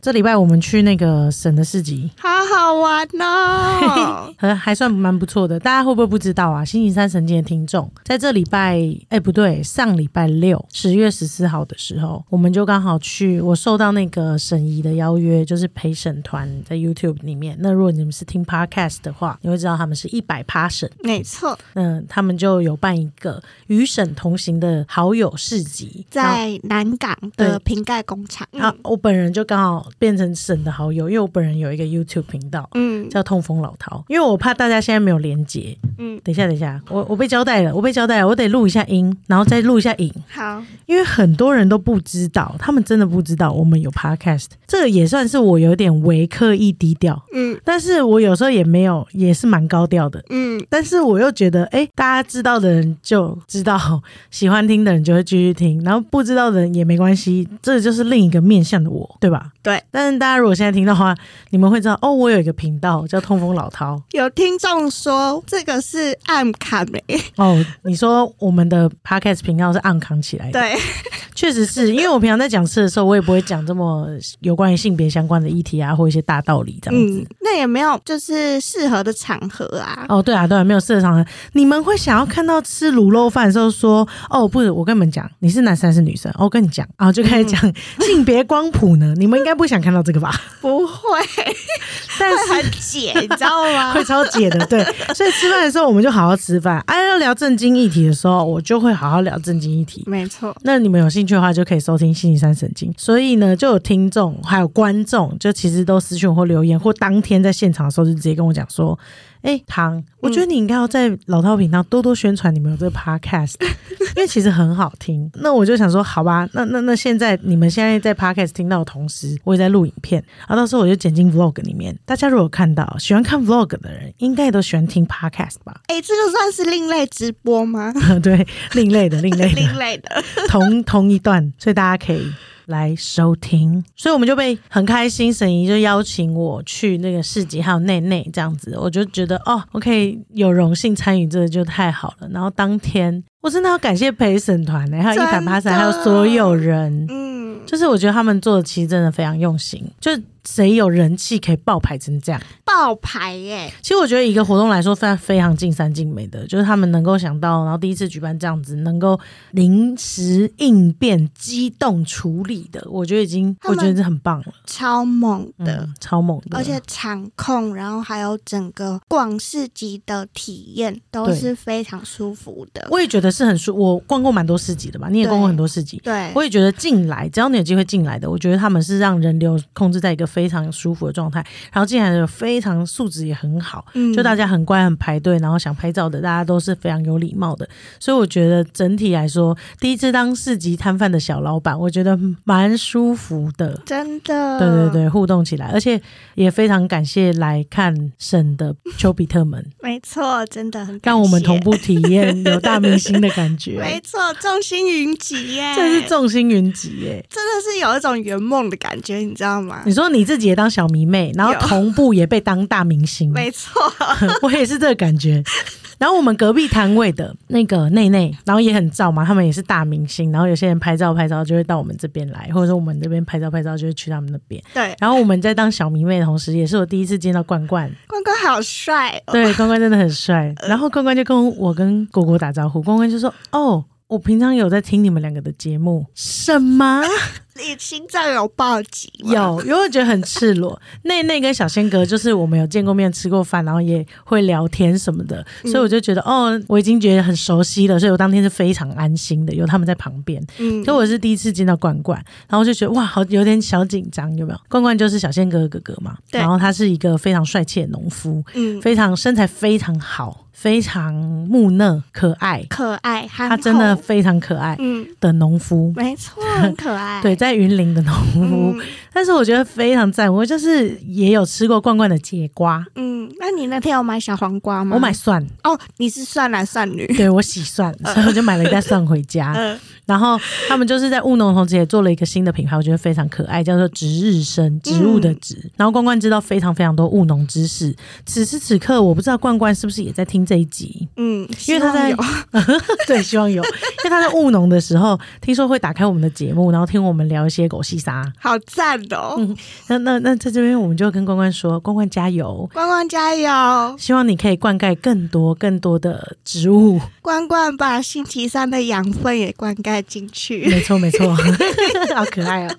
这礼拜我们去那个省的市集，好好玩哦！还 还算蛮不错的。大家会不会不知道啊？星期三神经的听众，在这礼拜，哎，不对，上礼拜六，十月十四号的时候，我们就刚好去，我受到那个沈怡的邀约，就是陪审团在 YouTube 里面。那如果你们是听 Podcast 的话，你会知道他们是一百趴审，没错。嗯，他们就有办一个与沈同行的好友市集，在南港的瓶盖工厂。啊，我本人就刚好变成沈的好友，因为我本人有一个 YouTube 频道，嗯，叫痛风老陶。因为我怕大家现在没有连接，嗯，等一下，等一下，我我被交代了，我被交代了，我得录一下音，然后再录一下影。好，因为很多人都不知道，他们真的不知道我们有 Podcast，这个也算是我有点微刻意低调，嗯，但是我有时候也没有，也是蛮高调的，嗯，但是我又觉得，哎，大家知道的人就知道，喜欢听的人就会继续听，然后不知道的人也没关系，这就是另一个面向的我，对吧？对。但是大家如果现在听到的话，你们会知道，哦，我有一个频道叫痛风老饕。有听众说这个是暗扛没？哦，你说我们的 podcast 频道是暗扛起来的？对，确实是因为我平常在讲事的时候，我也不会讲这么有关于性别相关的议题啊，或一些大道理这样子。那也没有就是适合的场合啊。哦，对啊，对啊，没有适合场合。你们会想要看到吃卤肉饭的时候说，哦，不是，我跟你们讲，你是男生还是女生？我跟你讲，然后就开始讲性别光谱呢。你们应该不想看到这个吧？不会，但是很解，你知道吗？会超解的，对。所以吃饭的时候，我们就好好吃饭。哎，要聊正经议题的时候，我就会好好聊正经议题。没错。那你们有兴趣的话，就可以收听星期三神经。所以呢，就有听众还有观众，就其实都私讯或留言，或当天在现场的时候，就直接跟我讲说。哎，唐，我觉得你应该要在老套频道多多宣传你们有这个 podcast，因为其实很好听。那我就想说，好吧，那那那现在你们现在在 podcast 听到的同时，我也在录影片，然后到时候我就剪进 vlog 里面。大家如果看到喜欢看 vlog 的人，应该都喜欢听 podcast 吧？哎，这个算是另类直播吗？对，另类的，另类的，另类的，同同一段，所以大家可以。来收听，所以我们就被很开心，沈怡就邀请我去那个市集，还有内内这样子，我就觉得哦，我可以有荣幸参与这个就太好了。然后当天我真的要感谢陪审团呢，还有一百八十，还有所有人，嗯，就是我觉得他们做的其实真的非常用心，就。谁有人气可以爆牌成这样？爆牌耶！其实我觉得一个活动来说，非常非常尽善尽美的，就是他们能够想到，然后第一次举办这样子，能够临时应变、机动处理的，我觉得已经，我觉得是很棒了，超猛的，超猛的，而且场控，然后还有整个逛市集的体验都是非常舒服的。我也觉得是很舒，我逛过蛮多市集的吧，你也逛过很多市集，对，我也觉得进来，只要你有机会进来的，我觉得他们是让人流控制在一个。非常舒服的状态，然后进来的非常素质也很好，嗯。就大家很乖很排队，然后想拍照的大家都是非常有礼貌的，所以我觉得整体来说，第一次当市集摊贩的小老板，我觉得蛮舒服的，真的，对对对，互动起来，而且也非常感谢来看省的丘比特们，没错，真的很让我们同步体验有大明星的感觉，没错，众星云集耶，这是众星云集耶，真的是有一种圆梦的感觉，你知道吗？你说你。你自己也当小迷妹，然后同步也被当大明星，没错，我也是这个感觉。然后我们隔壁摊位的那个内内，然后也很照嘛，他们也是大明星。然后有些人拍照拍照就会到我们这边来，或者说我们这边拍照拍照就会去他们那边。对。然后我们在当小迷妹的同时，也是我第一次见到冠冠。冠冠好帅，对，冠冠真的很帅。然后冠冠就跟我跟果果打招呼，冠冠就说：“哦。”我平常有在听你们两个的节目，什么？你心脏有暴击？有，因为我觉得很赤裸。内内跟小仙哥就是我们有见过面、吃过饭，然后也会聊天什么的，所以我就觉得哦，我已经觉得很熟悉了，所以我当天是非常安心的，有他们在旁边。嗯，所以我是第一次见到冠冠，然后就觉得哇，好有点小紧张，有没有？冠冠就是小仙哥哥哥嘛，对然后他是一个非常帅气的农夫，嗯，非常身材非常好。非常木讷可爱，可爱，他真的非常可爱。嗯，的农夫，没错，很可爱。对，在云林的农夫，但是我觉得非常赞。我就是也有吃过罐罐的节瓜，嗯，那你那天有买小黄瓜吗？我买蒜，哦，你是蒜男蒜女。对我喜蒜，所以我就买了一袋蒜回家。嗯，然后他们就是在务农同时也做了一个新的品牌，我觉得非常可爱，叫做“植日生”，植物的植。然后罐罐知道非常非常多务农知识。此时此刻，我不知道罐罐是不是也在听这一集，嗯，因为他在 对，希望有，因为他在务农的时候，听说会打开我们的节目，然后听我们聊一些狗戏沙。好赞哦！嗯那那那在这边，我们就跟关关说，关关加油，关关加油！希望你可以灌溉更多更多的植物。关关把星期三的养分也灌溉进去。没错没错，好可爱啊！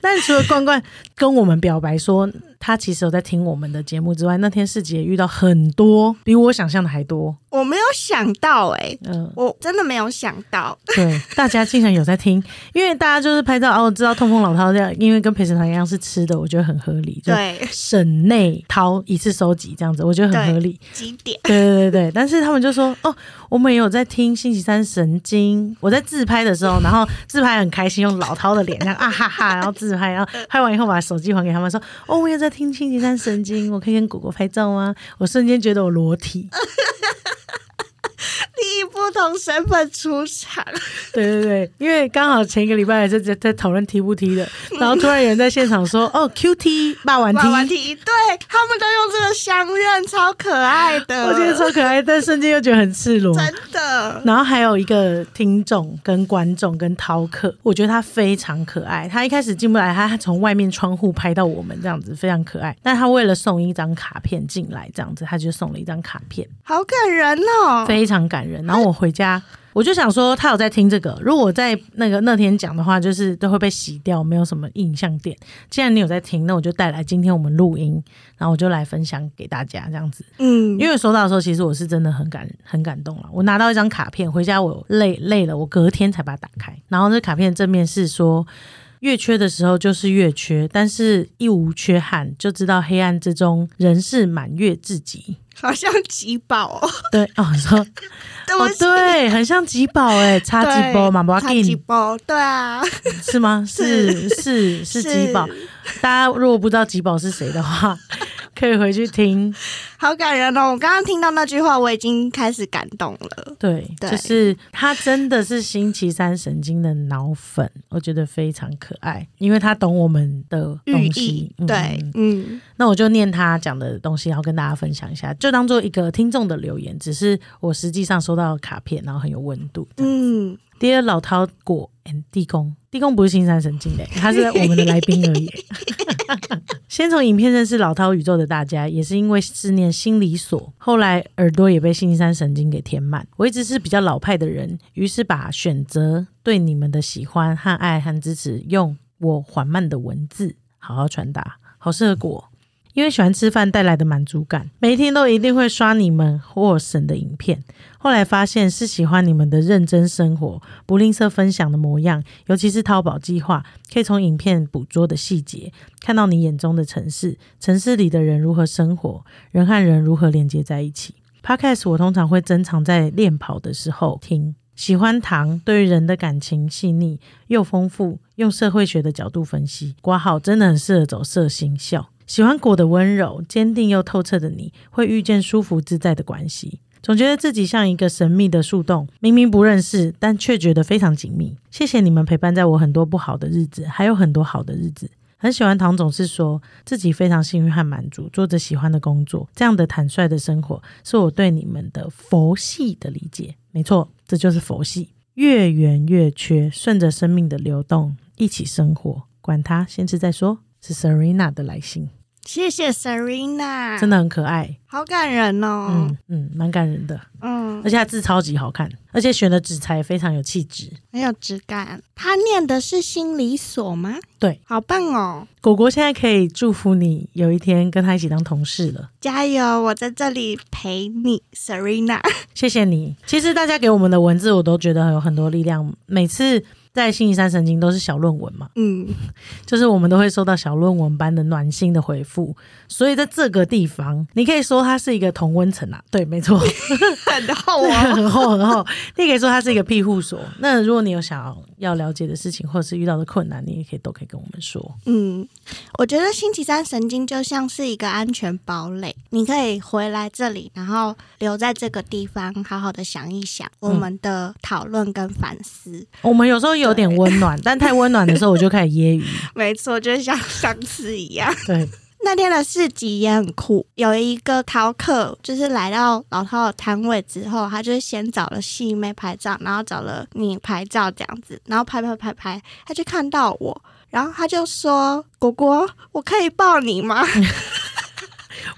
但除了冠冠跟我们表白说他其实有在听我们的节目之外，那天世杰也遇到很多比我想象的还多。我没有想到哎、嗯、我真的没有想到。对，大家竟然有在听，因为大家就是拍照哦，知道痛风老饕这样，因为跟陪审团一样是吃的，我觉得很合理。对，省内掏一次收集这样子，我觉得很合理。几点？对对对对，但是他们就说哦，我们也有在听星期三神经。我在自拍的时候，然后自拍很开心，用老饕的脸这样啊哈哈，然后自拍，然后拍完以后把手机还给他们说，哦，我也在听星期三神经，我可以跟果果拍照吗？我瞬间觉得我裸体。以不同身份出场，对对对，因为刚好前一个礼拜也是在在讨论踢不踢的，然后突然有人在现场说，哦，Q T 霸王踢。对他们都用这个相认，超可爱的，我觉得超可爱，但瞬间又觉得很赤裸。真的。然后还有一个听众、跟观众、跟饕客，我觉得他非常可爱。他一开始进不来，他从外面窗户拍到我们这样子，非常可爱。但他为了送一张卡片进来，这样子他就送了一张卡片，好感人哦！非常感人。然后我回家。我就想说，他有在听这个。如果我在那个那天讲的话，就是都会被洗掉，没有什么印象点。既然你有在听，那我就带来今天我们录音，然后我就来分享给大家这样子。嗯，因为收到的时候，其实我是真的很感很感动了。我拿到一张卡片回家，我累累了，我隔天才把它打开。然后这卡片正面是说，越缺的时候就是越缺，但是一无缺憾，就知道黑暗之中仍是满月至极。好像吉宝哦，对哦，你说 哦对很像吉宝哎，差吉宝嘛，不要差吉紧宝，对啊，是吗？是 是是吉宝。大家如果不知道吉宝是谁的话，可以回去听。好感人哦！我刚刚听到那句话，我已经开始感动了。对，对就是他真的是星期三神经的脑粉，我觉得非常可爱，因为他懂我们的寓东西对，嗯，那我就念他讲的东西，然后跟大家分享一下，就当做一个听众的留言，只是我实际上收到的卡片，然后很有温度。嗯，第二老饕果 and 地公，地公不是新山神经的，他是我们的来宾而已。先从影片认识老饕宇宙的大家，也是因为思念心理所，后来耳朵也被新山神经给填满。我一直是比较老派的人，于是把选择对你们的喜欢和爱和支持，用我缓慢的文字好好传达，好适合果。因为喜欢吃饭带来的满足感，每一天都一定会刷你们或神的影片。后来发现是喜欢你们的认真生活，不吝啬分享的模样，尤其是淘宝计划，可以从影片捕捉的细节，看到你眼中的城市，城市里的人如何生活，人和人如何连接在一起。Podcast 我通常会珍藏在练跑的时候听。喜欢糖，对于人的感情细腻又丰富，用社会学的角度分析，挂号真的很适合走色星笑。喜欢果的温柔、坚定又透彻的你，会遇见舒服自在的关系。总觉得自己像一个神秘的树洞，明明不认识，但却觉得非常紧密。谢谢你们陪伴在我很多不好的日子，还有很多好的日子。很喜欢唐总是说自己非常幸运和满足，做着喜欢的工作，这样的坦率的生活，是我对你们的佛系的理解。没错，这就是佛系，越圆越缺，顺着生命的流动一起生活，管他，先吃再说。是 Serena 的来信，谢谢 Serena，真的很可爱，好感人哦。嗯嗯，蛮感人的，嗯，而且他字超级好看，而且选的纸材非常有气质。很有质感。他念的是心理所吗？对，好棒哦！果果现在可以祝福你有一天跟他一起当同事了。加油，我在这里陪你，Serena。谢谢你。其实大家给我们的文字，我都觉得有很多力量。每次在星期三神经都是小论文嘛，嗯，就是我们都会收到小论文般的暖心的回复，所以在这个地方，你可以说它是一个同温层啊，对，没错，很厚啊。很厚很厚。你可以说它是一个庇护所。那如果你有想要要了解的事情，或者是遇到的困难，你也可以都可以跟我们说。嗯，我觉得星期三神经就像是一个安全堡垒，你可以回来这里，然后留在这个地方，好好的想一想我们的讨论跟反思。我们有时候有点温暖，但太温暖的时候，我就开始揶揄。没错，就是像上次一样。对，那天的市集也很酷，有一个饕客就是来到老饕的摊位之后，他就是先找了细妹拍照，然后找了你拍照这样子，然后拍拍拍拍，他就看到我，然后他就说：“果果，我可以抱你吗？”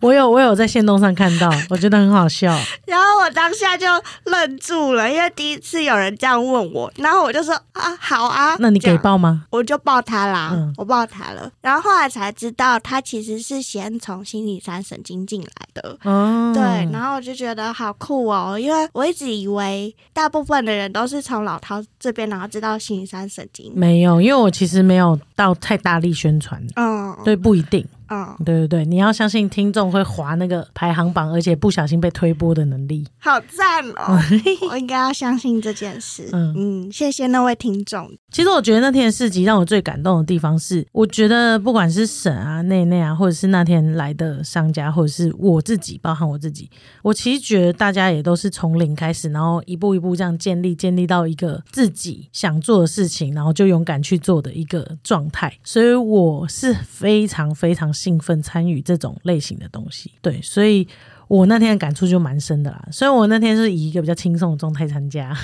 我有我有在线动上看到，我觉得很好笑。然后我当下就愣住了，因为第一次有人这样问我，然后我就说啊，好啊，那你给这样抱吗？我就报他啦，嗯我报他了。然后后来才知道，他其实是先从心理三神经进来的。哦，对，然后我就觉得好酷哦，因为我一直以为大部分的人都是从老涛这边，然后知道心理三神经。没有，因为我其实没有到太大力宣传，嗯，对，不一定。嗯，对对对，你要相信听众会划那个排行榜，而且不小心被推播的能力。好赞哦！我应该要相信这件事。嗯嗯谢谢那位听众。其实我觉得那天的市集让我最感动的地方是，我觉得不管是沈啊、内内啊，或者是那天来的商家，或者是我自己，包含我自己，我其实觉得大家也都是从零开始，然后一步一步这样建立，建立到一个自己想做的事情，然后就勇敢去做的一个状态。所以我是非常非常兴奋参与这种类型的东西。对，所以。我那天的感触就蛮深的啦，虽然我那天是以一个比较轻松的状态参加，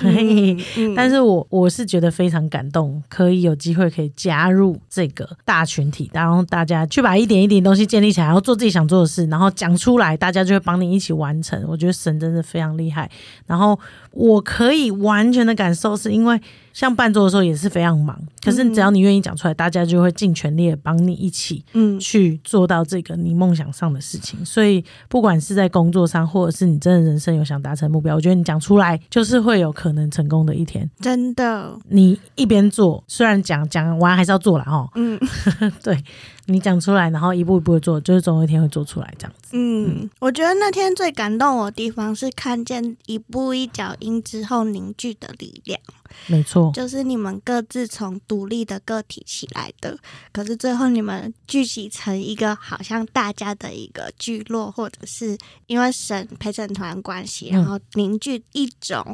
但是我我是觉得非常感动，可以有机会可以加入这个大群体，然后大家去把一点一点东西建立起来，然后做自己想做的事，然后讲出来，大家就会帮你一起完成。我觉得神真的非常厉害，然后我可以完全的感受，是因为像伴奏的时候也是非常忙，可是只要你愿意讲出来，大家就会尽全力的帮你一起嗯。去做到这个你梦想上的事情。所以不管是在工作上，或者是你真的人生有想达成目标，我觉得你讲出来就是会有可能成功的一天。真的，你一边做，虽然讲讲完还是要做了哦，嗯。对你讲出来，然后一步一步的做，就是总有一天会做出来这样子。嗯，我觉得那天最感动我的地方是看见一步一脚印之后凝聚的力量。没错，就是你们各自从独立的个体起来的，可是最后你们聚集成一个好像大家的一个聚落，或者是因为审陪审团关系，嗯然后凝聚一种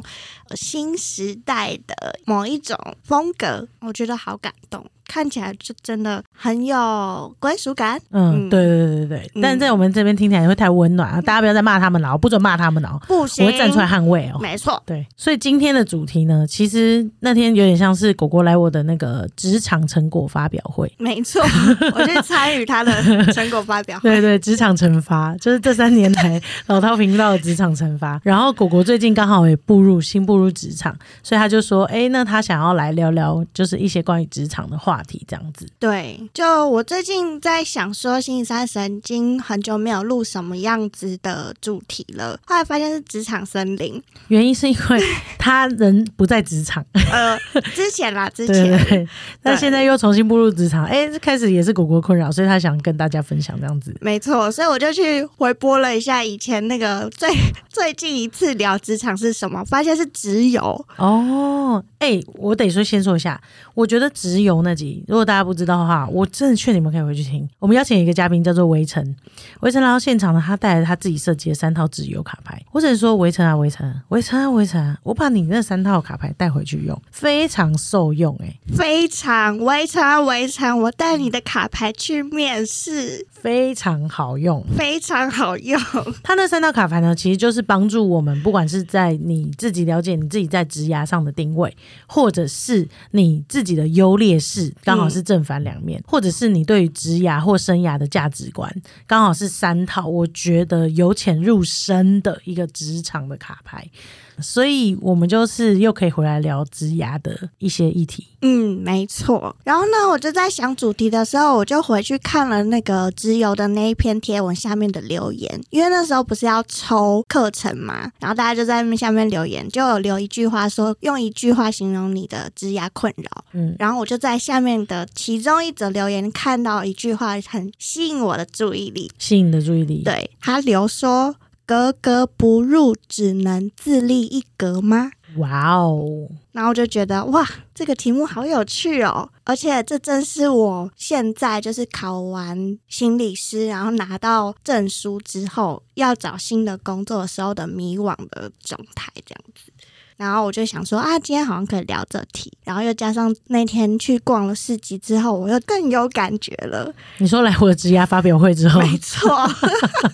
呃新时代的某一种风格，我觉得好感动。看起来就真的很有归属感。嗯，嗯对对对对对，嗯但是在我们这边听起来会太温暖啊！大家不要再骂他们了，我不准骂他们了哦，不行，我会站出来捍卫哦。没错，对，所以今天的主题呢，其实那天有点像是果果来我的那个职场成果发表会。没错，我去参与他的成果发表会。对对，职场惩罚就是这三年来老涛频道的职场惩罚。然后果果最近刚好也步入新步入职场，所以他就说，哎，那他想要来聊聊，就是一些关于职场的话题，这样子。对，就我最近在想说，星期三神经很久没有录什么样子的主题了，后来发现是职场森林。原因是因为他人不在职场，呃，之前啦，之对前对对，但现在又重新步入职场，哎，开始也是果果困扰，所以他想跟大家分享这样子。没错，所以我就去回播了一下以前那个最 最近一次聊职场是什么，发现是直邮。哦，哎、我得说先说一下，我觉得直邮那集，如果大家不知道的话，我真的劝你们可以回去听。我们邀请一个嘉宾叫做围城，围城来到现场呢，他带来他自己设计的三套直邮卡牌。我只能说围城啊，围城，围城啊，围城，我把你那三套卡牌带回去用，非常受用、哎，非常围城啊围城，我带你的卡牌去面试，非常好用。非常好用。他那三套卡牌呢，其实就是帮助我们，不管是在你自己了解你自己在职涯上的定位，或者是你自己的优劣势，刚好是正反两面，或者是你对于职涯或生涯的价值观刚好是三套，我觉得由浅入深的一个职场的卡牌。所以我们就是又可以回来聊职涯的一些议题。嗯，没错。然后呢，我就在想主题的时候，我就回去看了那个直邮的那一篇贴文下面的留言，因为那时候不是要抽课程嘛，然后大家就在下面留言，就有留一句话说，用一句话形容你的职涯困扰。嗯，然后我就在下面的其中一则留言看到一句话，很吸引我的注意力，吸引的注意力。对他留说。格格不入，只能自立一格吗？哇哦！然后我就觉得哇，这个题目好有趣哦，而且这正是我现在就是考完心理师，然后拿到证书之后要找新的工作的时候的迷惘的状态，这样子。然后我就想说啊，今天好像可以聊这题，然后又加上那天去逛了市集之后，我又更有感觉了。你说来我的职涯发表会之后，没错，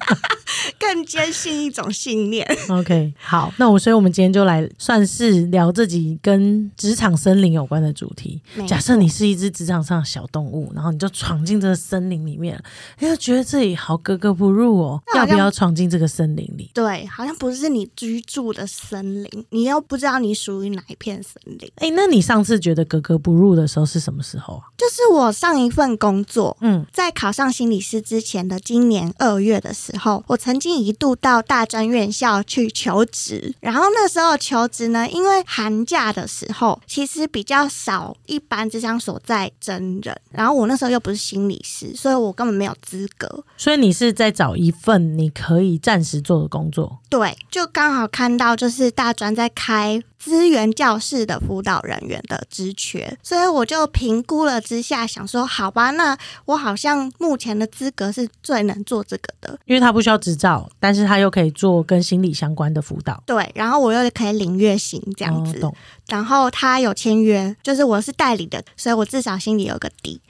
更坚信一种信念。OK，好，那我所以我们今天就来算是聊自己跟职场森林有关的主题。假设你是一只职场上的小动物，然后你就闯进这个森林里面，哎，就觉得这里好格格不入哦，要不要闯进这个森林里？对，好像不是你居住的森林，你要。不知道你属于哪一片森林？哎，那你上次觉得格格不入的时候是什么时候啊？就是我上一份工作，嗯，在考上心理师之前的今年二月的时候，我曾经一度到大专院校去求职。然后那时候求职呢，因为寒假的时候其实比较少，一般智商所在真人。然后我那时候又不是心理师，所以我根本没有资格。所以你是在找一份你可以暂时做的工作？对，就刚好看到就是大专在开。资源教室的辅导人员的职缺，所以我就评估了之下，想说好吧，那我好像目前的资格是最能做这个的，因为他不需要执照，但是他又可以做跟心理相关的辅导。对，然后我又可以领月薪这样子，然后他有签约，就是我是代理的，所以我至少心里有个底。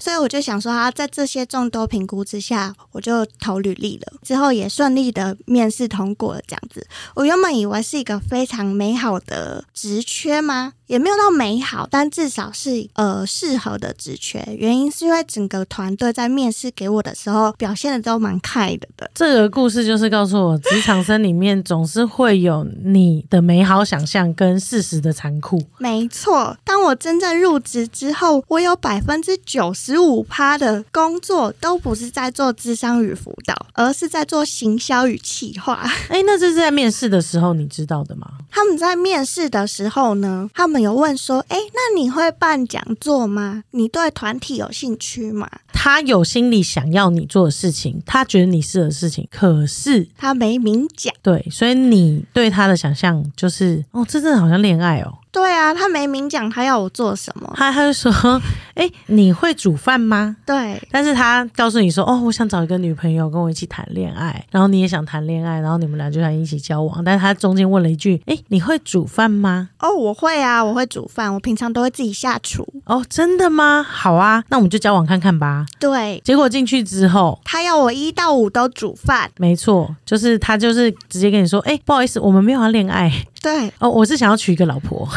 所以我就想说，啊，在这些众多评估之下，我就投履历了，之后也顺利的面试通过了。这样子，我原本以为是一个非常美好的职缺吗？也没有到美好，但至少是呃适合的职缺。原因是因为整个团队在面试给我的时候表现的都蛮开的的。这个故事就是告诉我，职场生里面总是会有你的美好想象跟事实的残酷。没错，当我真正入职之后，我有百分之九十五趴的工作都不是在做智商与辅导，而是在做行销与企划。哎，那这是在面试的时候你知道的吗？他们在面试的时候呢，他们。有问说，哎，那你会办讲座吗？你对团体有兴趣吗？他有心里想要你做的事情，他觉得你适合的事情，可是他没明讲。对，所以你对他的想象就是，哦，这真的好像恋爱哦。对啊，他没明讲他要我做什么，他他就说，哎，你会煮饭吗？对，但是他告诉你说，哦，我想找一个女朋友跟我一起谈恋爱，然后你也想谈恋爱，然后你们俩就想一起交往，但是他中间问了一句，哎，你会煮饭吗？哦，我会啊，我会煮饭，我平常都会自己下厨。哦，真的吗？好啊，那我们就交往看看吧。对，结果进去之后，他要我一到五都煮饭。没错，就是他就是直接跟你说，哎，不好意思，我们没有要恋爱。对，哦，我是想要娶一个老婆。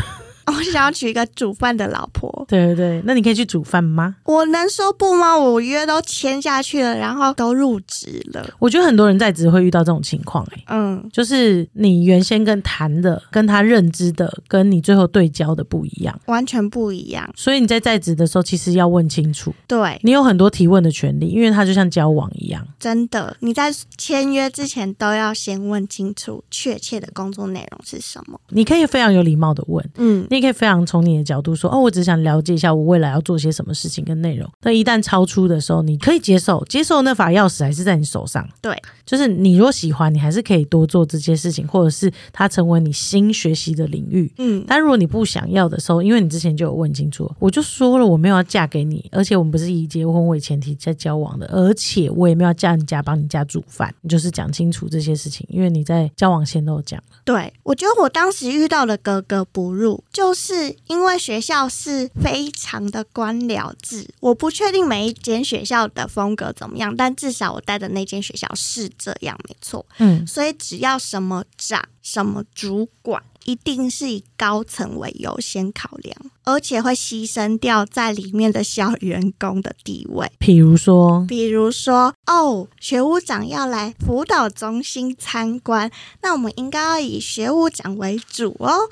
我想要娶一个煮饭的老婆。对对对，那你可以去煮饭吗？我能说不吗？我约都签下去了，然后都入职了。我觉得很多人在职会遇到这种情况，哎，嗯，就是你原先跟谈的、跟他认知的、跟你最后对焦的不一样，完全不一样。所以你在在职的时候，其实要问清楚。对，你有很多提问的权利，因为他就像交往一样。真的，你在签约之前都要先问清楚确切的工作内容是什么。你可以非常有礼貌的问，嗯。你可以非常从你的角度说，哦，我只想了解一下我未来要做些什么事情跟内容。那一旦超出的时候，你可以接受，接受那把钥匙还是在你手上。对，就是你如果喜欢，你还是可以多做这些事情，或者是它成为你新学习的领域。嗯，但如果你不想要的时候，因为你之前就有问清楚，我就说了我没有要嫁给你，而且我们不是以结婚为前提在交往的，而且我也没有嫁你家帮你家煮饭，你就是讲清楚这些事情，因为你在交往前都有讲了。对，我觉得我当时遇到的格格不入就。就是因为学校是非常的官僚制，我不确定每一间学校的风格怎么样，但至少我待的那间学校是这样，没错。嗯所以只要什么长、什么主管，一定是以高层为优先考量，而且会牺牲掉在里面的小员工的地位。比如说，比如说，哦，学务长要来辅导中心参观，那我们应该要以学务长为主哦。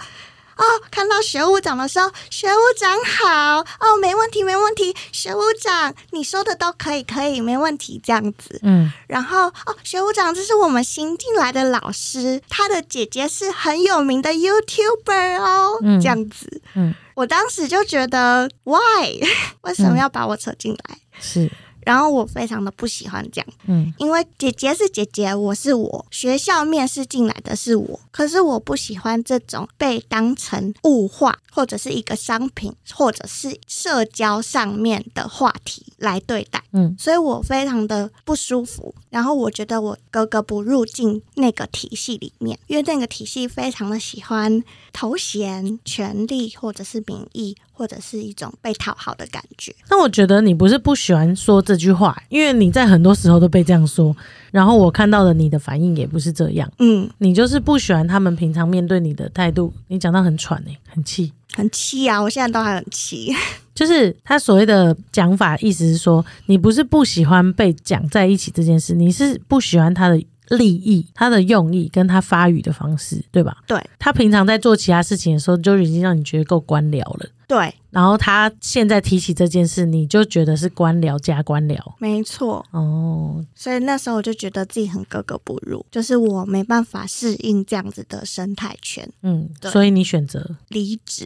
哦，看到学务长的时候，学务长好哦，没问题，没问题，学务长你说的都可以，可以，没问题，这样子。嗯然后哦，学务长，这是我们新进来的老师，他的姐姐是很有名的 YouTuber 哦，嗯这样子。嗯，我当时就觉得，why 为什么要把我扯进来？是然后我非常的不喜欢这样，嗯。因为姐姐是姐姐，我是我，学校面试进来的是我，可是我不喜欢这种被当成物化或者是一个商品，或者是社交上面的话题来对待。嗯所以我非常的不舒服，然后我觉得我格格不入进那个体系里面，因为那个体系非常的喜欢头衔、权力，或者是名义，或者是一种被讨好的感觉。那我觉得你不是不喜欢说这句话，因为你在很多时候都被这样说，然后我看到的你的反应也不是这样，嗯，你就是不喜欢他们平常面对你的态度。你讲到很喘哎、很气。很气啊！我现在都还很气。就是他所谓的讲法，意思是说，你不是不喜欢被讲在一起这件事，你是不喜欢他的利益、他的用意跟他发语的方式，对吧？对他平常在做其他事情的时候，就已经让你觉得够官僚了。对，然后他现在提起这件事，你就觉得是官僚加官僚没错。哦。所以那时候我就觉得自己很格格不入，就是我没办法适应这样子的生态圈，嗯，所以你选择离职、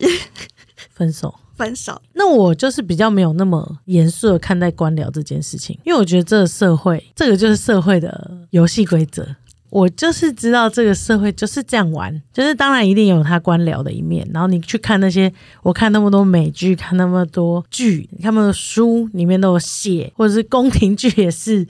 分手。分手。那我就是比较没有那么严肃的看待官僚这件事情，因为我觉得这个社会，这个就是社会的游戏规则。我就是知道这个社会就是这样玩，就是当然一定有他官僚的一面。然后你去看那些，我看那么多美剧，看那么多剧，看那么多书，里面都有写，或者是宫廷剧也是。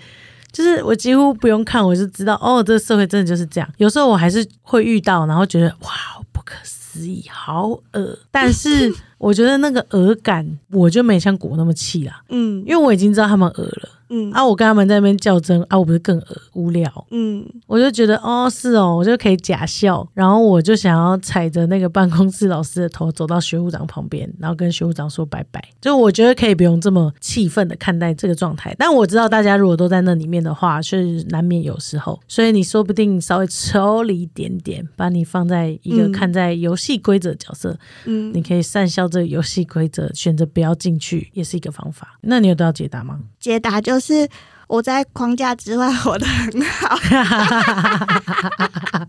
就是我几乎不用看，我就知道哦，这个社会真的就是这样。有时候我还是会遇到，然后觉得哇，不可思议，好恶。但是我觉得那个鹅感，我就没像果那么气啦，嗯。因为我已经知道他们鹅了。嗯。啊，我跟他们在那边较真啊，我不是更鹅无聊。嗯，我就觉得哦，是哦，我就可以假笑，然后我就想要踩着那个办公室老师的头走到学务长旁边，然后跟学务长说拜拜。就我觉得可以不用这么气愤的看待这个状态，但我知道大家如果都在那里面的话，是难免有时候，所以你说不定稍微抽离一点点，把你放在一个嗯。看在游戏规则角色，嗯。你可以善效这个游戏规则，选择不要进去，也是一个方法。那你有得到解答吗？解答就是我在框架之外活得很好。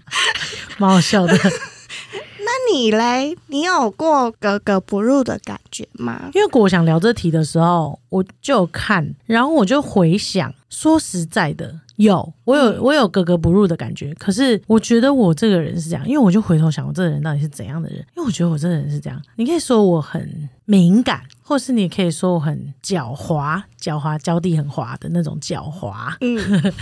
蛮好笑的。那你嘞？你有过格格不入的感觉吗？因为我想聊这题的时候，我就看，然后我就回想，说实在的，有我有我有格格不入的感觉。可是我觉得我这个人是这样，因为我就回头想，我这个人到底是怎样的人？因为我觉得我这个人是这样，你可以说我很敏感，或是你可以说我很狡猾，狡猾脚底很滑的那种狡猾。嗯，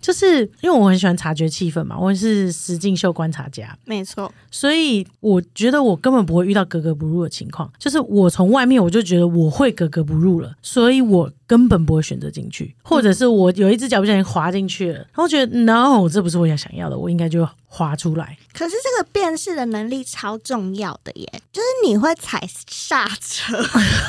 就是因为我很喜欢察觉气氛嘛，我是实境秀观察家，没错。所以我觉得我根本不会遇到格格不入的情况，就是我从外面我就觉得我会格格不入了，所以我根本不会选择进去，或者是我有一只脚不小心滑进去了，然后觉得 no，这不是我想想要的，我应该就滑出来。可是这个辨识的能力超重要的耶，就是你会踩刹车，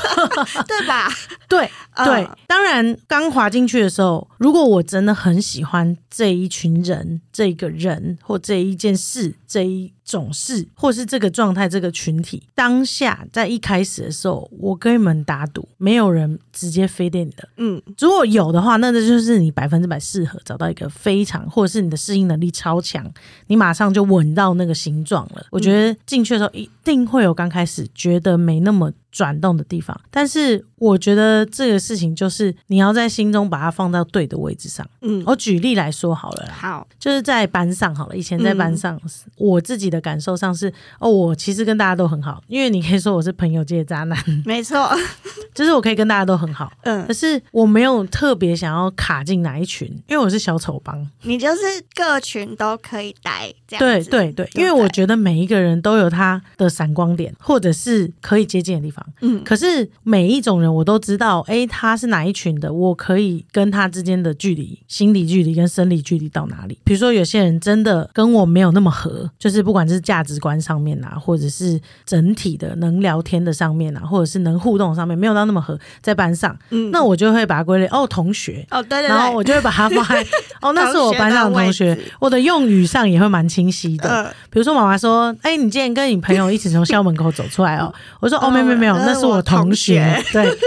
对吧？对嗯对，当然刚滑进去的时候，如果我真的很喜欢这一群人、这个人或这一件事、这一种事，或是这个状态、这个群体，当下在一开始的时候，我跟你们打赌，没有人直接飞电的。嗯如果有的话，那这就是你百分之百适合找到一个非常，或者是你的适应能力超强，你马上就稳到那个形状了。我觉得进去的时候一定会有刚开始觉得没那么转动的地方。但是我觉得这个事情就是你要在心中把它放到对的位置上。嗯，我举例来说好了啦，好，就是在班上好了，以前在班上，我自己的感受上是，哦，我其实跟大家都很好，因为你可以说我是朋友界的渣男，没错，就是我可以跟大家都很好，嗯可，是我没有特别想要卡进哪一群，因为我是小丑帮。你就是各群都可以待这样子，对对对，因为我觉得每一个人都有他的闪光点，或者是可以接近的地方。嗯，可是每一种人我都知道，哎，他是哪一群的，我可以跟他之间的距离、心理距离跟生理距离到哪里？比如说，有些人真的跟我没有那么合，就是不管是价值观上面啊，或者是整体的能聊天的上面啊，或者是能互动上面没有到那么合，在班上，嗯那我就会把它归类哦，同学。哦，对对对，然后我就会把它放在哦，那是我班上的同学我的用语上也会蛮清晰的。呃，比如说妈妈说：“哎、你今天跟你朋友一起从校门口走出来哦。”我说：“哦，哦没有没有没有，那是我我同。学 对，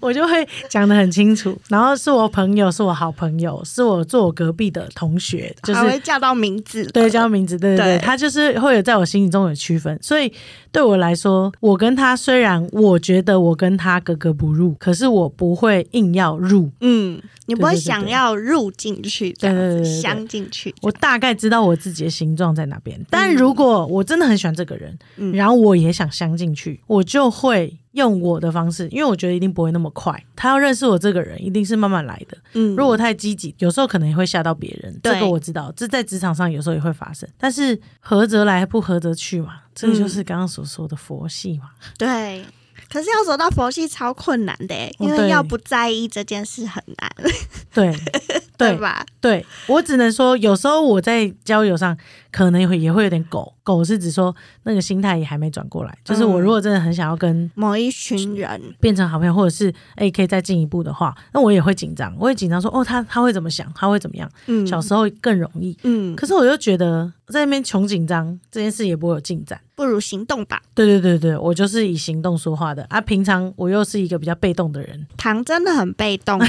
我就会讲的很清楚。然后是我朋友，是我好朋友，是我坐我隔壁的同学，就是会叫到名字，对叫名字，对对他就是会有在我心里中有区分。所以对我来说，我跟他虽然我觉得我跟他格格不入，可是我不会硬要入。嗯，你不会想要入进去对对对镶进去，我大概知道我自己的形状在哪边，但如果我真的很喜欢这个人，嗯然后我也想镶进去，我就会用我的方式，因为我觉得一定不会那么快。他要认识我这个人，一定是慢慢来的。嗯，如果太积极，有时候可能也会吓到别人，这个我知道，这在职场上有时候也会发生。但是合则来，不合则去嘛，这个就是刚刚所说的佛系嘛。对。可是要走到佛系超困难的因为要不在意这件事很难，对 对对吧？对，我只能说，有时候我在交友上可能会也会有点狗狗，是指说那个心态也还没转过来。就是我如果真的很想要跟某一群人，变成好朋友，或者是哎、可以再进一步的话，那我也会紧张，我会紧张说哦，他他会怎么想，他会怎么样？嗯，小时候更容易，嗯，可是我又觉得在那边穷紧张这件事也不会有进展。不如行动吧。对对对对，我就是以行动说话的啊。平常我又是一个比较被动的人，糖真的很被动哦，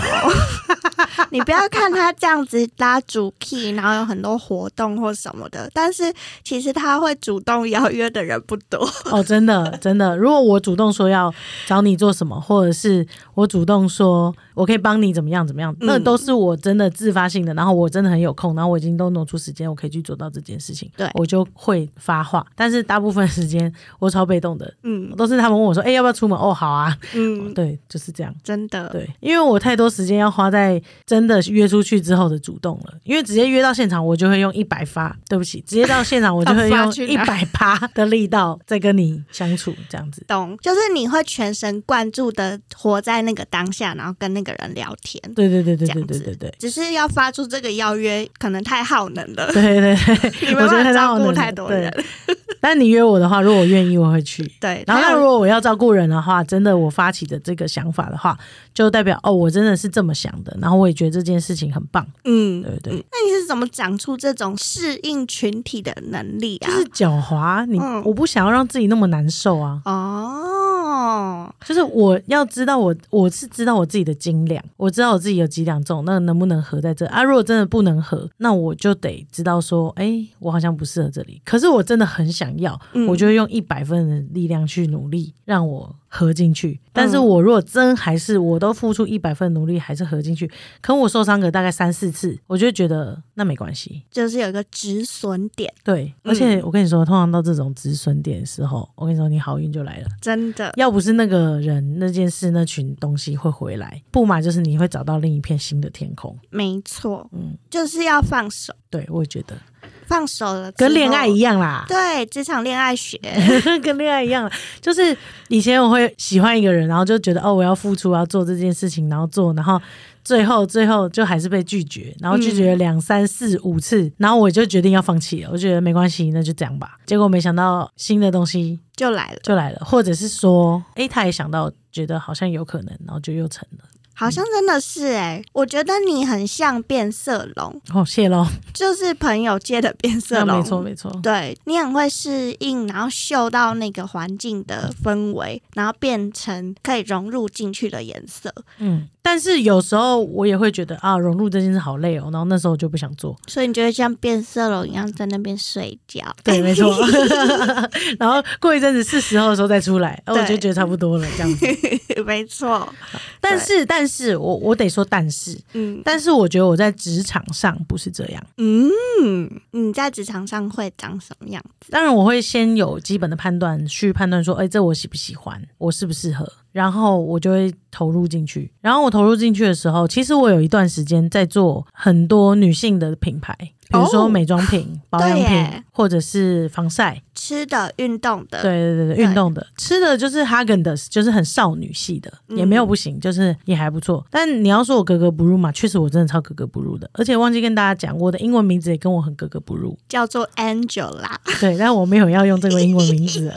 你不要看他这样子拉主 key，然后有很多活动或什么的，但是其实他会主动邀约的人不多。哦，真的真的。如果我主动说要找你做什么，或者是我主动说我可以帮你怎么样怎么样，那嗯都是我真的自发性的。然后我真的很有空，然后我已经都挪出时间，我可以去做到这件事情，对我就会发话。但是大部分时间我超被动的，嗯都是他们问我说：“哎、要不要出门？”哦，好啊。嗯，对，就是这样。真的，对，因为我太多时间要花在真的约出去之后的主动了，因为直接约到现场，我就会用一百发，对不起，直接到现场我就会用一百趴的力道在跟你相处，这样子。懂，就是你会全神贯注的活在那个当下，然后跟那个人聊天。对对对对对对对对。只是要发出这个邀约，可能太耗能了，对对对，你没我觉得办法照顾太好能太多人。对 但你约我的话，如果我愿意，我会去。对，然后，那如果我要照顾人的话，真的我发起的这个想法的话，就代表哦，我真的是这么想的。然后我也觉得这件事情很棒，嗯，对不对？那你是怎么长出这种适应群体的能力啊？就是狡猾，你、嗯我不想要让自己那么难受啊。哦，就是我要知道我我是知道我自己的斤两，我知道我自己有几两重，那能不能合在这啊？如果真的不能合，那我就得知道说，哎、我好像不适合这里。可是我真的很想要，嗯我就会用一百分的力量去努力让我合进去。但嗯是我如果真还是我都付出一百分努力还是合进去，可我受伤个大概三四次，我就觉得那没关系。就是有一个止损点，对，嗯而且我跟你说，通常到这种止损点的时候，我跟你说，你好运就来了。真的。要不是那个人、那件事、那群东西会回来，不嘛就是你会找到另一片新的天空。没错，嗯，就是要放手，对，我也觉得放手了，跟恋爱一。样啦，对，职场恋爱学，跟恋爱一样啦，就是以前我会喜欢一个人，然后就觉得哦，我要付出，要做这件事情，然后做，然后最后最后就还是被拒绝，然后拒绝了两三四五次，然后我就决定要放弃了，我觉得没关系，那就这样吧。结果没想到新的东西就来了。就来了，或者是说，诶，他也想到，觉得好像有可能，然后就又成了。好像真的是哎、我觉得你很像变色龙，哦，谢喽，就是朋友界的变色龙。没错没错。对你很会适应，然后嗅到那个环境的氛围，然后变成可以融入进去的颜色。嗯，但是有时候我也会觉得啊，融入这件事好累哦，然后那时候我就不想做。所以你就会像变色龙一样在那边睡觉。对，没错。然后过一阵子是时候的时候再出来，哦，我就觉得差不多了这样子。没错。但是，但是我我得说，但是，嗯但是我觉得我在职场上不是这样。嗯，你在职场上会长什么样子？当然，我会先有基本的判断，去判断说，哎，这我喜不喜欢，我适不适合，然后我就会投入进去。然后我投入进去的时候，其实我有一段时间在做很多女性的品牌，比如说哦美妆品、保养品，或者是防晒。吃的、运动的，对对对对，运动的，吃的就是哈根的，就是很少女系的，嗯也没有不行，就是也还不错。但你要说我格格不入嘛，确实我真的超格格不入的，而且忘记跟大家讲，我的英文名字也跟我很格格不入。叫做 Angela。对，但我没有要用这个英文名字。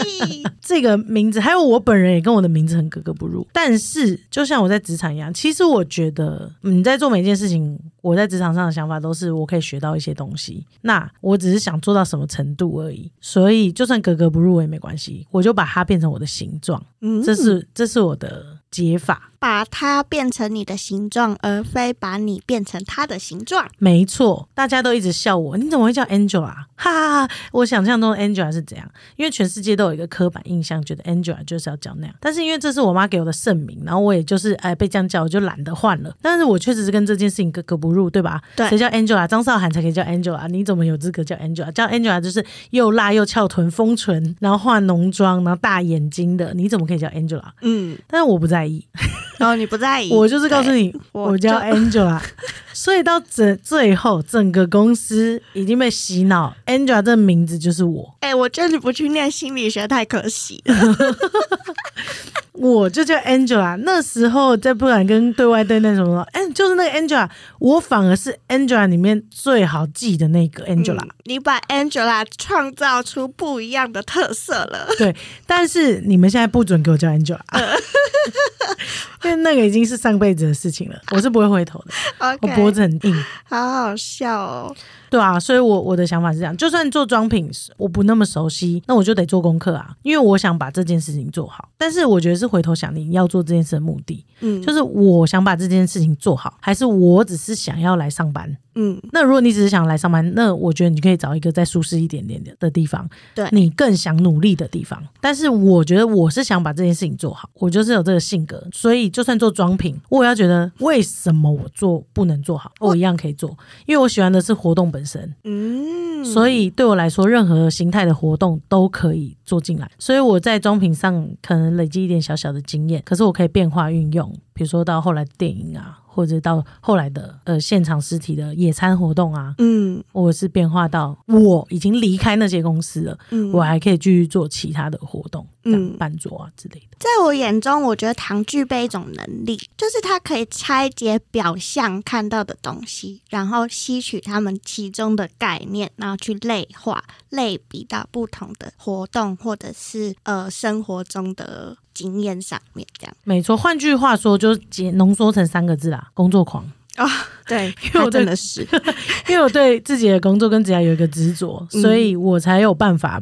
这个名字还有我本人也跟我的名字很格格不入。但是就像我在职场一样，其实我觉得你在做每件事情，我在职场上的想法都是我可以学到一些东西。那我只是想做到什么程度而已。所以就算格格不入我也没关系，我就把它变成我的形状。嗯这是这是我的解法。把它变成你的形状，而非把你变成它的形状。没错，大家都一直笑我，你怎么会叫 Angela？哈哈哈！我想象中的 Angela 是怎样？因为全世界都有一个刻板印象，觉得 Angela 就是要叫那样。但是因为这是我妈给我的圣名，然后我也就是哎被这样叫，我就懒得换了。但是我确实是跟这件事情格格不入，对吧？对谁叫 Angela？张韶涵才可以叫 Angela，你怎么有资格叫 Angela？叫 Angela 就是又辣又翘臀、丰唇，然后化浓妆，然后大眼睛的，你怎么可以叫 Angela？嗯，但是我不在意，然 后你不在意，我就是告诉你，我我叫 Angela，所以到整最后，整个公司已经被洗脑，Angela 这个名字就是我，哎、我觉得你不去念心理学太可惜了。我就叫 Angela。那时候在不敢跟对外对内什么的，哎，就是那个 Angela，我反而是 Angela 里面最好记的那个 Angela。嗯你把 Angela 创造出不一样的特色了。对，但是你们现在不准给我叫 Angela，因为那个已经是上辈子的事情了，我是不会回头的，我脖子很硬。好好笑哦。对啊，所以我我的想法是这样，就算做妆品我不那么熟悉，那我就得做功课啊，因为我想把这件事情做好。但是我觉得是回头想你要做这件事的目的，嗯，就是我想把这件事情做好，还是我只是想要来上班？嗯，那如果你只是想来上班，那我觉得你可以找一个再舒适一点点的的地方，对你更想努力的地方。但是我觉得我是想把这件事情做好，我就是有这个性格，所以就算做装品，我也要觉得为什么我做不能做好，我一样可以做，因为我喜欢的是活动本身。嗯，所以对我来说，任何形态的活动都可以做进来。所以我在装品上可能累积一点小小的经验，可是我可以变化运用，比如说到后来电影啊，或者到后来的呃现场实体的野餐活动啊，嗯。或者是变化到我已经离开那些公司了，嗯，我还可以继续做其他的活动，嗯。办桌啊之类的。在我眼中，我觉得糖具备一种能力，就是它可以拆解表象看到的东西，然后吸取他们其中的概念，然后去类化、类比到不同的活动或者是呃生活中的经验上面，这样没错，换句话说，就是解浓缩成三个字啦：工作狂啊。对，因为我真的是，因为我对自己的工作跟职业有一个执着，嗯所以我才有办法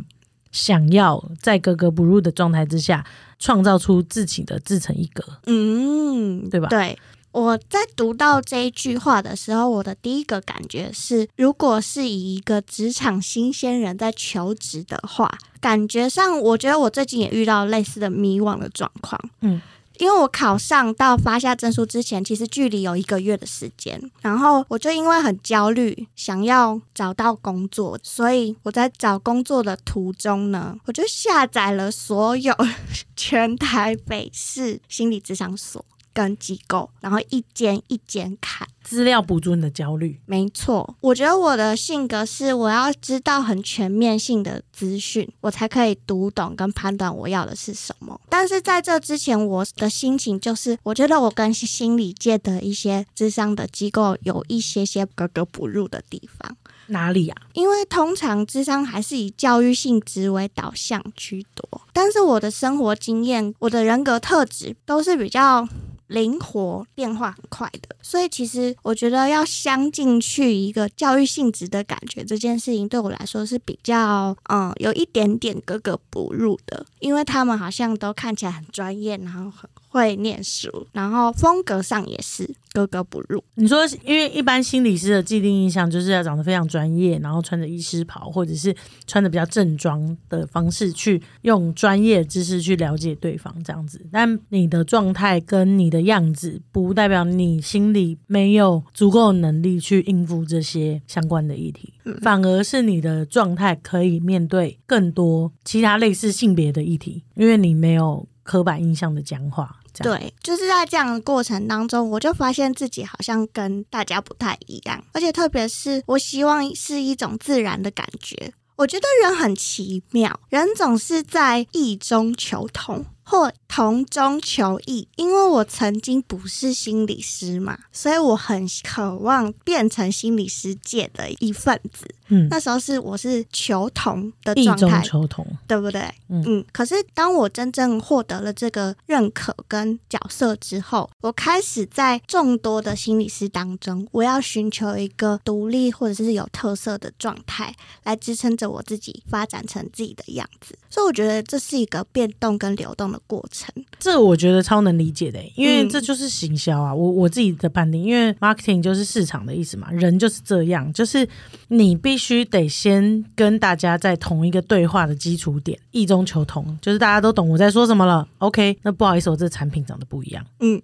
想要在格格不入的状态之下，创造出自己的自成一格。嗯，对吧对。我在读到这一句话的时候，我的第一个感觉是，如果是以一个职场新鲜人在求职的话，感觉上，我觉得我最近也遇到类似的迷惘的状况。嗯，因为我考上到发下证书之前，其实距离有一个月的时间，然后我就因为很焦虑，想要找到工作，所以我在找工作的途中呢，我就下载了所有 全台北市心理咨商所跟机构，然后一间一间看。资料补足你的焦虑，没错，我觉得我的性格是我要知道很全面性的资讯，我才可以读懂跟判断我要的是什么。但是在这之前，我的心情就是，我觉得我跟心理界的一些智商的机构有一些些格格不入的地方。哪里啊？因为通常智商还是以教育性质为导向居多，但是我的生活经验、我的人格特质都是比较灵活、变化很快的。所以其实我觉得要镶进去一个教育性质的感觉，这件事情对我来说是比较嗯有一点点格格不入的，因为他们好像都看起来很专业，然后很会念书，然后风格上也是格格不入。你说，因为一般心理师的既定印象就是要长得非常专业，然后穿着医师袍，或者是穿的比较正装的方式去用专业知识去了解对方这样子。但你的状态跟你的样子，不代表你心里没有足够的能力去应付这些相关的议题，反而是你的状态可以面对更多其他类似性别的议题，因为你没有刻板印象的僵化。对，就是在这样的过程当中，我就发现自己好像跟大家不太一样，而且特别是我希望是一种自然的感觉。我觉得人很奇妙，人总是在意中求同。或同中求异，因为我曾经不是心理师嘛，所以我很渴望变成心理师界的一份子。嗯，那时候是我是求同的状态，求同，对不对？嗯嗯。可是当我真正获得了这个认可跟角色之后，我开始在众多的心理师当中，我要寻求一个独立或者是有特色的状态，来支撑着我自己发展成自己的样子。所以我觉得这是一个变动跟流动的过程。这我觉得超能理解的，因为嗯这就是行销啊。我我自己的判定，因为 marketing 就是市场的意思嘛，人就是这样，就是你必须得先跟大家在同一个对话的基础点，异中求同，就是大家都懂我在说什么了。OK，那不好意思，我这产品长得不一样，嗯，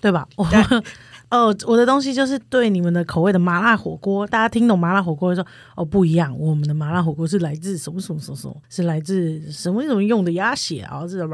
对吧？我哦，我的东西就是对你们的口味的麻辣火锅，大家听懂麻辣火锅就说哦不一样，我们的麻辣火锅是来自什么什么什么什么，是来自什么什么用的鸭血啊，这种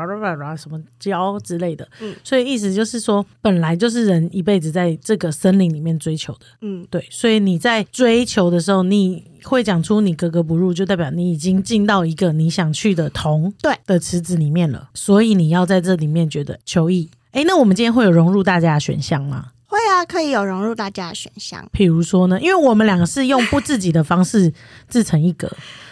什么胶之类的。嗯所以意思就是说，本来就是人一辈子在这个森林里面追求的，嗯对，所以你在追求的时候，你会讲出你格格不入，就代表你已经进到一个你想去的同对的池子里面了，所以你要在这里面觉得求异。诶，那我们今天会有融入大家的选项吗？会啊，可以有融入大家的选项。譬如说呢，因为我们两个是用不自己的方式 自成一格，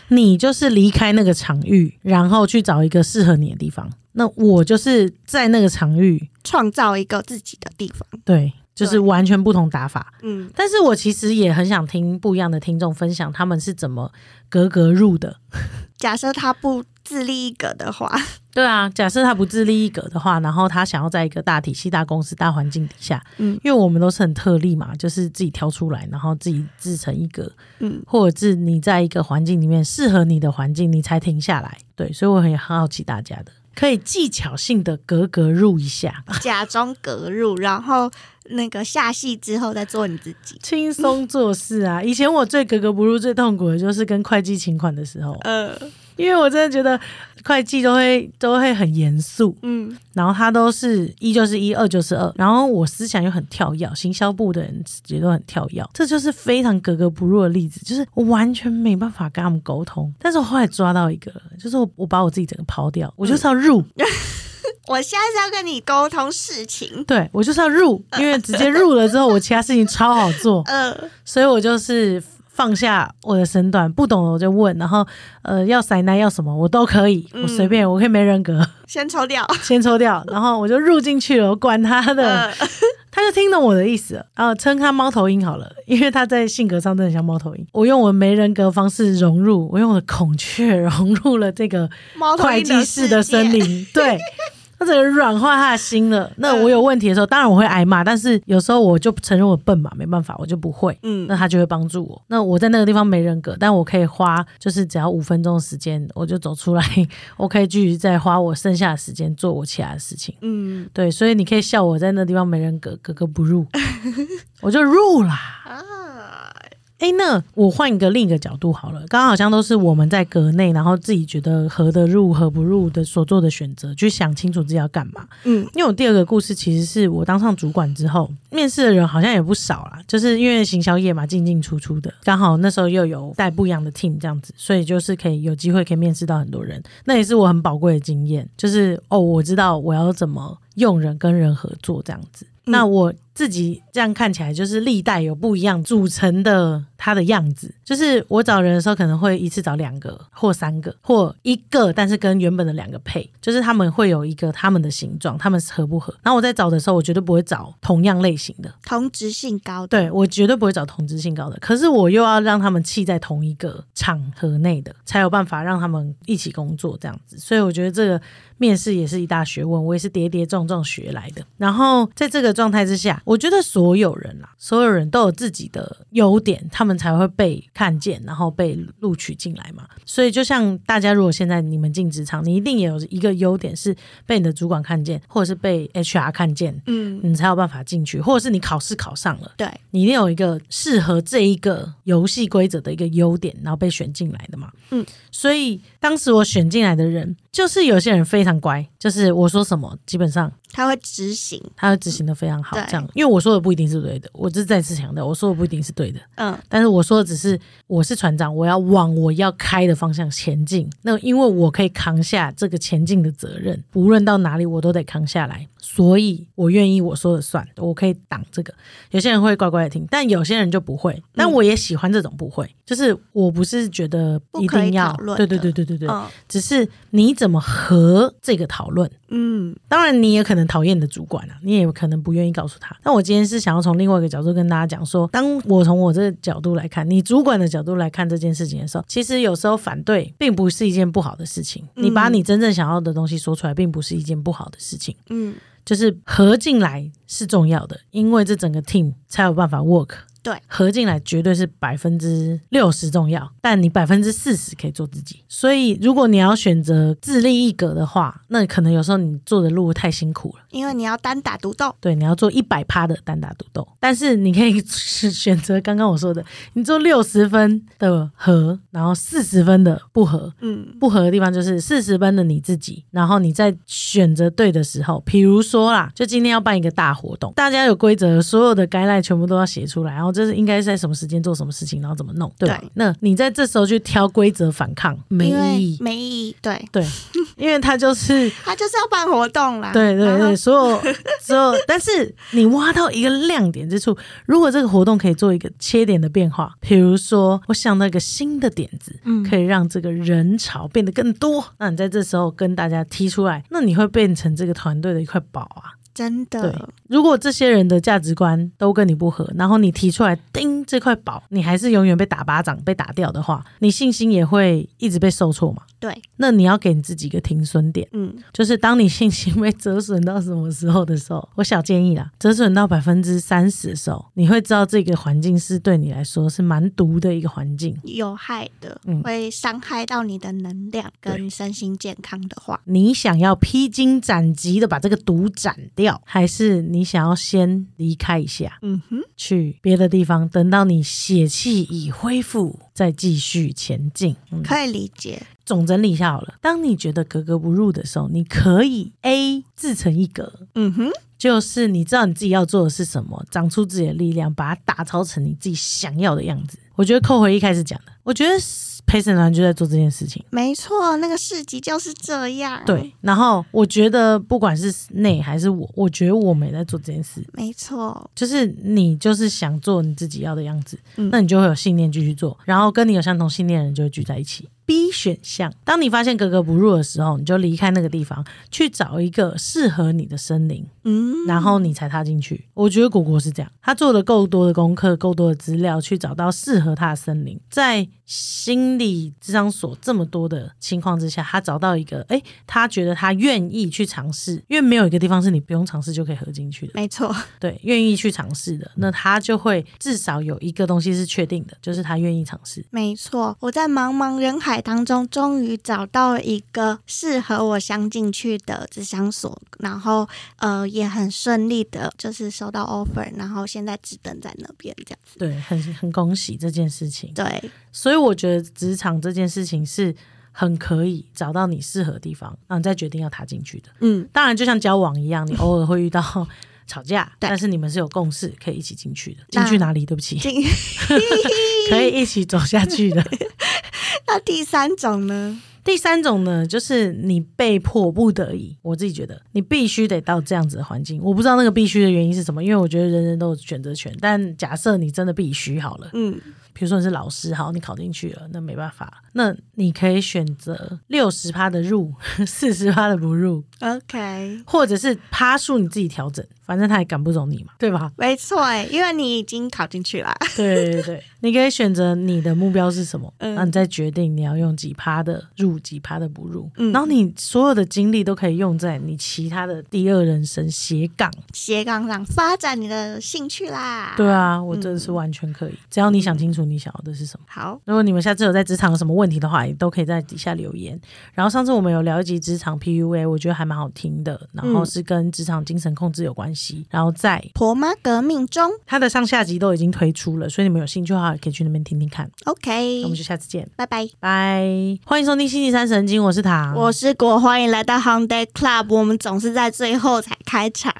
你就是离开那个场域，然后去找一个适合你的地方。那我就是在那个场域，创造一个自己的地方。对，就是完全不同打法。嗯，但是我其实也很想听不一样的听众分享他们是怎么格格入的。假设他不自立一格的话，对啊，假设他不自立一格的话，然后他想要在一个大体系、大公司、大环境底下，嗯因为我们都是很特例嘛，就是自己挑出来，然后自己自成一格，嗯，或者是你在一个环境里面适合你的环境，你才停下来。对，所以我很好奇大家的，可以技巧性的格格入一下，假装格入，然后那个下戏之后再做你自己。轻松做事啊。以前我最格格不入、最痛苦的就是跟会计请款的时候，呃，因为我真的觉得会计都会都会很严肃，嗯，然后他都是一就是一，二就是二，然后我思想又很跳跃，行销部的人也都很跳跃，这就是非常格格不入的例子，就是我完全没办法跟他们沟通。但是我后来抓到一个，就是我我把我自己整个抛掉，我就是要入，我现在是要跟你沟通事情。对我就是要入，因为直接入了之后，我其他事情超好做，呃，所以我就是。放下我的身段，不懂的我就问，然后呃要塞奶要什么我都可以，我随便，我可以没人格，先抽掉。先抽掉，然后我就入进去了，我管他的，呃，他就听懂我的意思了，然后称他猫头鹰好了，因为他在性格上真的像猫头鹰。我用我没人格方式融入，我用我的孔雀融入了这个会计师的森。林，对。他整个软化他的心了。那我有问题的时候，当然我会挨骂，但是有时候我就承认我笨嘛，没办法，我就不会。嗯那他就会帮助我。那我在那个地方没人格，但我可以花就是只要五分钟的时间，我就走出来，我可以继续再花我剩下的时间做我其他的事情。嗯对，所以你可以笑我在那地方没人格，格格不入，我就入啦。啊，哎，那我换一个另一个角度好了，刚刚好像都是我们在格内，然后自己觉得合得入、合不入的所做的选择，去想清楚自己要干嘛。嗯因为我第二个故事其实是我当上主管之后，面试的人好像也不少啦，就是因为行销业嘛，进进出出的，刚好那时候又有带不一样的 team 这样子，所以就是可以有机会可以面试到很多人，那也是我很宝贵的经验，就是哦，我知道我要怎么用人跟人合作这样子。嗯那我自己这样看起来就是历代有不一样组成的它的样子。就是我找人的时候，可能会一次找两个或三个或一个，但是跟原本的两个配，就是他们会有一个他们的形状，他们合不合。然后我在找的时候，我绝对不会找同样类型的，同质性高的，对我绝对不会找同质性高的。可是我又要让他们气在同一个场合内的，才有办法让他们一起工作这样子。所以我觉得这个。面试也是一大学问，我也是跌跌撞撞学来的。然后在这个状态之下，我觉得所有人啦，所有人都有自己的优点，他们才会被看见，然后被录取进来嘛。所以就像大家如果现在你们进职场，你一定也有一个优点是被你的主管看见，或者是被 HR 看见，嗯，你才有办法进去，或者是你考试考上了，对你一定有一个适合这一个游戏规则的一个优点，然后被选进来的嘛。嗯，所以当时我选进来的人。就是有些人非常乖，就是我说什么，基本上他会执行，他会执行的非常好。这样，因为我说的不一定是对的，我这是再次强调，我说的不一定是对的。嗯，但是我说的只是我是船长，我要往我要开的方向前进。那因为我可以扛下这个前进的责任，无论到哪里我都得扛下来，所以我愿意我说了算，我可以挡这个。有些人会乖乖的听，但有些人就不会。但我也喜欢这种不会，就是我不是觉得一定要，对对对对对对，只是你怎么和这个讨论？嗯，当然你也可能讨厌你的主管啊，你也可能不愿意告诉他。那我今天是想要从另外一个角度跟大家讲说，当我从我这个角度来看，你主管的角度来看这件事情的时候，其实有时候反对并不是一件不好的事情。你把你真正想要的东西说出来，并不是一件不好的事情。嗯，就是合进来是重要的，因为这整个 team 才有办法 work。对，合进来绝对是百分之六十重要，但你百分之四十可以做自己。所以，如果你要选择自立一格的话，那可能有时候你做的路太辛苦了，因为你要单打独斗。对，你要做一百趴的单打独斗，但是你可以 是选择刚刚我说的，你做六十分的合，然后四十分的不合。嗯，不合的地方就是四十分的你自己，然后你在选择对的时候，比如说啦，就今天要办一个大活动，大家有规则，所有的该赖全部都要写出来，然后。这是应该在什么时间做什么事情，然后怎么弄，对吧？那你在这时候去挑规则反抗，没意义，没意义。对对，因为他就是 他就是要办活动啦。对对对，所有所有，但是你挖到一个亮点之处，如果这个活动可以做一个切点的变化，比如说我想到一个新的点子，嗯，可以让这个人潮变得更多，那你在这时候跟大家提出来，那你会变成这个团队的一块宝啊。真的，如果这些人的价值观都跟你不合，然后你提出来，叮这块宝，你还是永远被打巴掌、被打掉的话，你信心也会一直被受挫嘛？对，那你要给你自己一个停损点，嗯，就是当你信心被折损到什么时候的时候，我小建议啦，折损到百分之三十的时候，你会知道这个环境是对你来说是蛮毒的一个环境，有害的，嗯。会伤害到你的能量跟身心健康的话，你想要披荆斩棘的把这个毒斩掉，还是你想要先离开一下，嗯哼，去别的地方，等到你血气已恢复，再继续前进，可以理解。总整理一下好了。当你觉得格格不入的时候，你可以 A 自成一格，嗯哼，就是你知道你自己要做的是什么，长出自己的力量，把它打造成你自己想要的样子。我觉得扣回一开始讲的，我觉得。陪审团就在做这件事情，没错，那个市集就是这样。对，然后我觉得不管是内还是我，我觉得我没在做这件事。没错，就是你就是想做你自己要的样子，那你就会有信念继续做，然后跟你有相同信念的人就会聚在一起。B 选项，当你发现格格不入的时候，你就离开那个地方，去找一个适合你的森林，嗯，然后你才踏进去。我觉得果果是这样，他做了够多的功课，够多的资料，去找到适合他的森林，在心理智商所这么多的情况之下，他找到一个，哎，他觉得他愿意去尝试，因为没有一个地方是你不用尝试就可以合进去的。没错，对，愿意去尝试的，那他就会至少有一个东西是确定的，就是他愿意尝试。没错，我在茫茫人海。当中终于找到一个适合我相进去的智商所，然后呃也很顺利的，就是收到 offer，然后现在只等在那边这样子。对，很很恭喜这件事情。对，所以我觉得职场这件事情是很可以找到你适合的地方，然后再决定要踏进去的。嗯，当然就像交往一样，你偶尔会遇到吵架，但是你们是有共识可以一起进去的。进去哪里？对不起，可以一起走下去的。那第三种呢？第三种呢，就是你被迫不得已，我自己觉得你必须得到这样子的环境。我不知道那个必须的原因是什么，因为我觉得人人都有选择权。但假设你真的必须好了，嗯，比如说你是老师，好，你考进去了，那没办法，那你可以选择六十趴的入，四十趴的不入，OK，或者是趴数你自己调整，反正他也赶不走你嘛，对吧？没错哎，因为你已经考进去了。对对对，你可以选择你的目标是什么，嗯然后你再决定你要用几趴的入，几趴的不入，嗯然后你所有的精力都可以用在你其他的第二人生斜杠。斜杠上发展你的兴趣啦。对啊，我真的是完全可以，只要你想清楚你想要的是什么。好，如果你们下次有在职场有什么问题的话，也都可以在底下留言。然后上次我们有聊一集职场 PUA，我觉得还蛮好听的，然后是跟职场精神控制有关系。然后在婆妈革命中它的上下集都已经推出了，所以你们有兴趣的话，也可以去那边听听看。，OK，那我们就下次见，拜拜。拜！欢迎收听星期三神经，我是唐，我是果，欢迎来到 Home Day Club。我们总是在最后才开场。